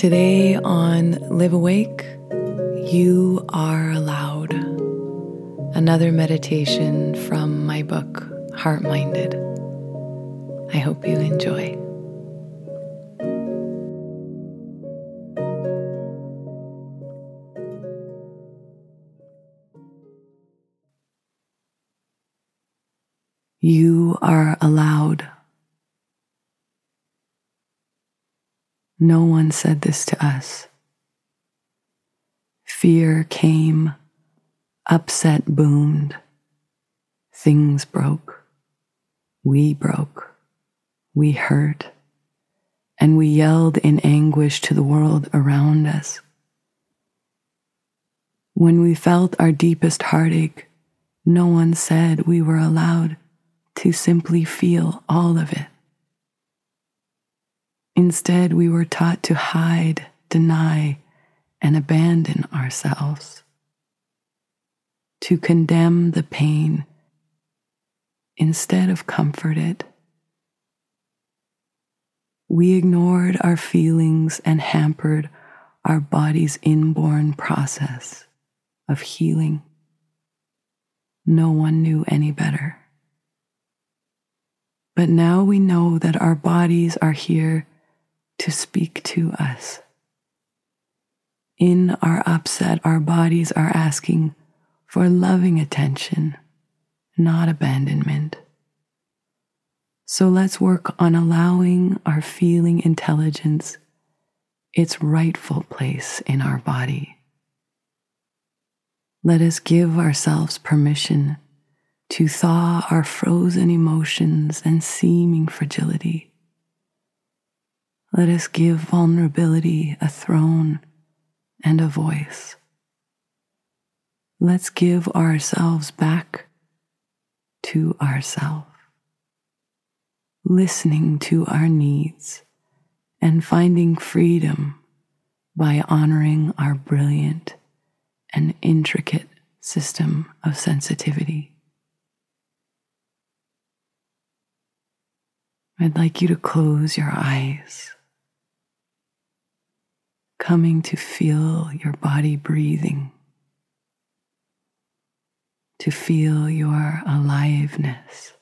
Today on Live Awake, you are allowed. Another meditation from my book, Heart Minded. I hope you enjoy. You are allowed. No one said this to us. Fear came, upset boomed, things broke, we broke, we hurt, and we yelled in anguish to the world around us. When we felt our deepest heartache, no one said we were allowed to simply feel all of it. Instead, we were taught to hide, deny, and abandon ourselves, to condemn the pain instead of comfort it. We ignored our feelings and hampered our body's inborn process of healing. No one knew any better. But now we know that our bodies are here to speak to us. In our upset, our bodies are asking for loving attention, not abandonment. So let's work on allowing our feeling intelligence its rightful place in our body. Let us give ourselves permission to thaw our frozen emotions and seeming fragility let us give vulnerability a throne and a voice. Let's give ourselves back to ourselves, listening to our needs and finding freedom by honoring our brilliant and intricate system of sensitivity. I'd like you to close your eyes coming to feel your body breathing, to feel your aliveness.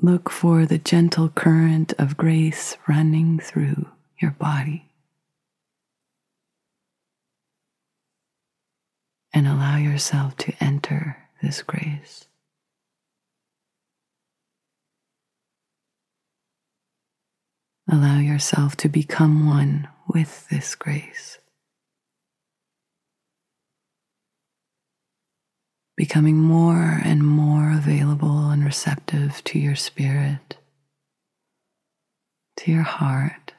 Look for the gentle current of grace running through your body. And allow yourself to enter this grace. Allow yourself to become one with this grace. Becoming more and more available and receptive to your spirit, to your heart,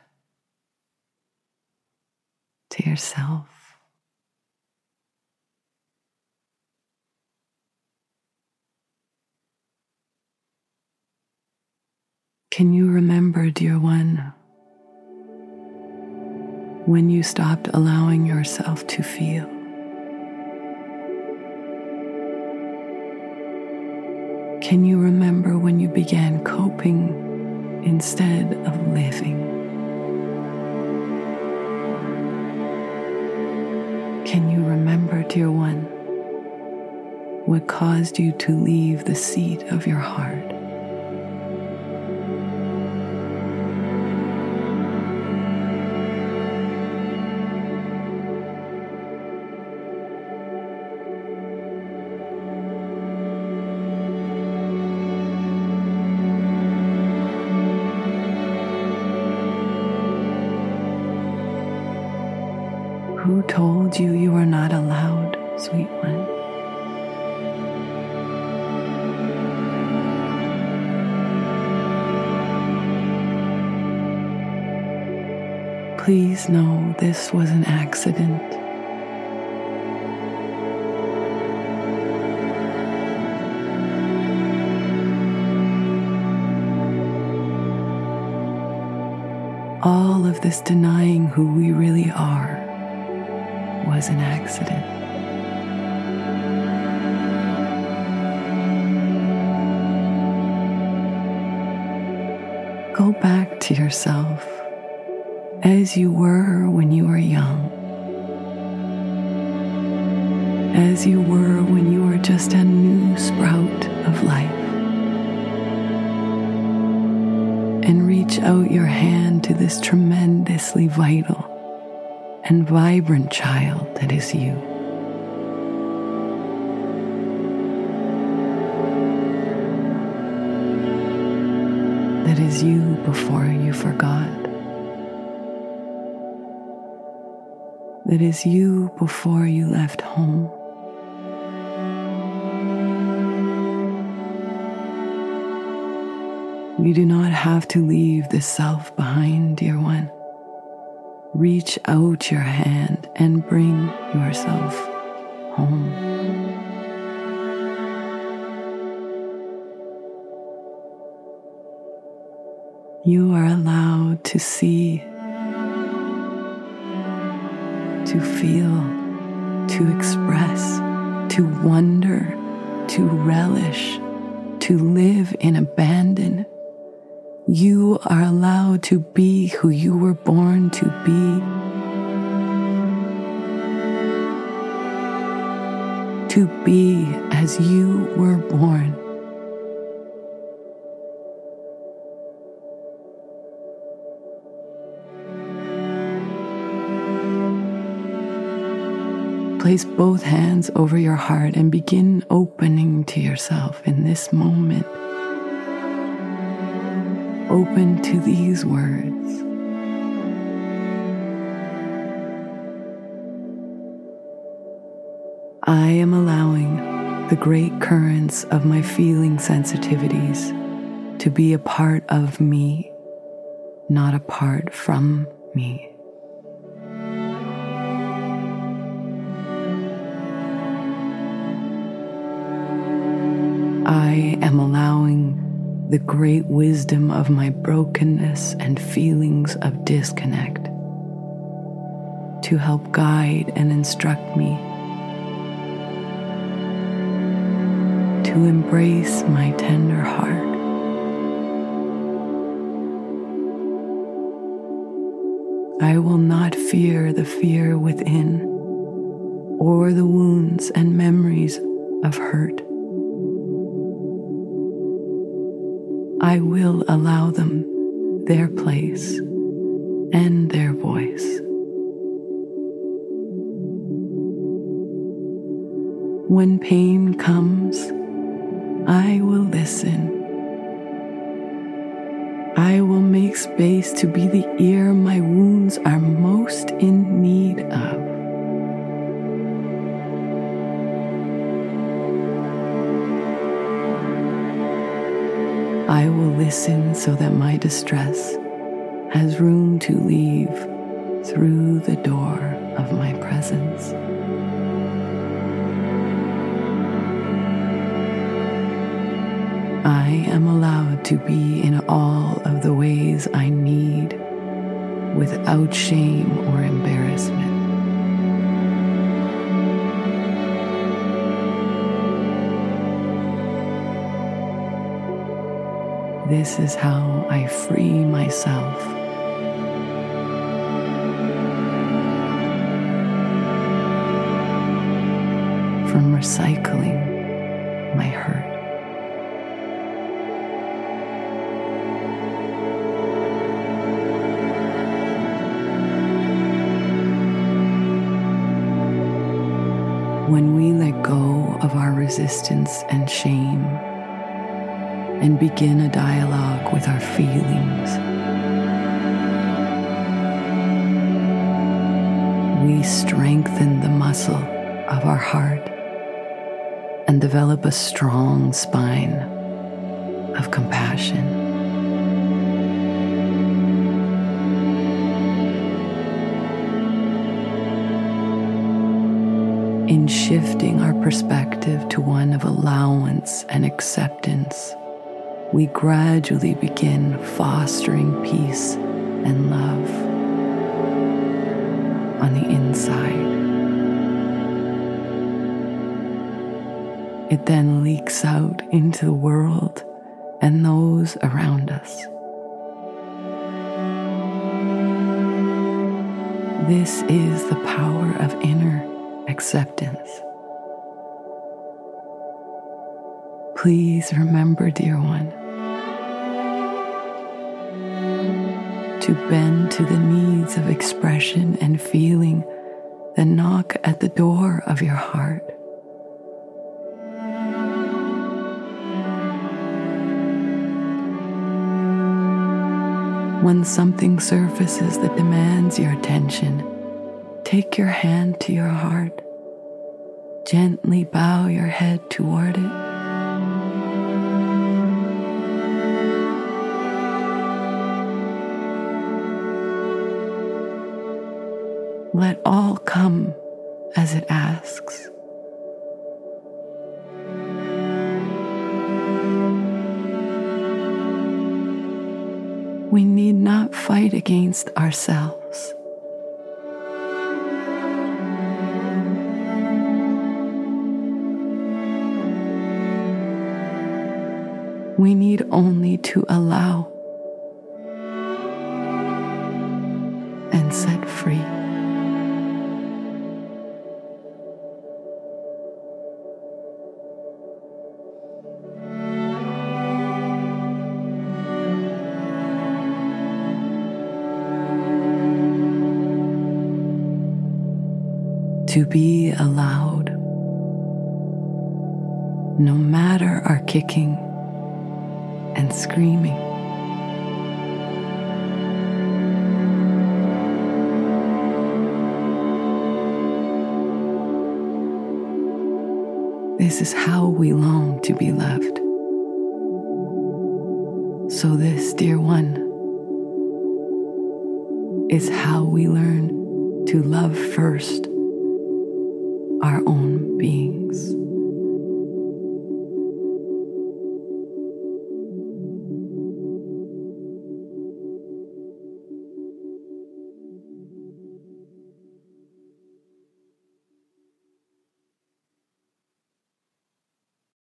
to yourself. Can you remember, dear one, when you stopped allowing yourself to feel? Can you remember when you began coping instead of living? Can you remember, dear one, what caused you to leave the seat of your heart? Who told you you are not allowed, sweet one? Please know this was an accident. All of this denying who we really are was an accident. Go back to yourself as you were when you were young, as you were when you were just a new sprout of life. And reach out your hand to this tremendously vital and vibrant child that is you. That is you before you forgot. That is you before you left home. You do not have to leave the self behind, dear one. Reach out your hand and bring yourself home. You are allowed to see, to feel, to express, to wonder, to relish, to live in abandon you are allowed to be who you were born to be. To be as you were born. Place both hands over your heart and begin opening to yourself in this moment open to these words. I am allowing the great currents of my feeling sensitivities to be a part of me, not apart from me. I am allowing the great wisdom of my brokenness and feelings of disconnect to help guide and instruct me to embrace my tender heart. I will not fear the fear within or the wounds and memories of hurt. I will allow them their place and their voice. When pain comes, I will listen. I will make space to be the ear my wounds are most in need of. I will listen so that my distress has room to leave through the door of my presence. I am allowed to be in all of the ways I need without shame or embarrassment. This is how I free myself. From recycling my hurt. When we let go of our resistance and shame, and begin a dialogue with our feelings. We strengthen the muscle of our heart and develop a strong spine of compassion. In shifting our perspective to one of allowance and acceptance we gradually begin fostering peace and love on the inside. It then leaks out into the world and those around us. This is the power of inner acceptance. Please remember, dear one, to bend to the needs of expression and feeling that knock at the door of your heart. When something surfaces that demands your attention, take your hand to your heart. Gently bow your head toward it. Let all come as it asks. We need not fight against ourselves. We need only to allow and set free. To be allowed, no matter our kicking and screaming. This is how we long to be loved. So, this, dear one, is how we learn to love first our own beings.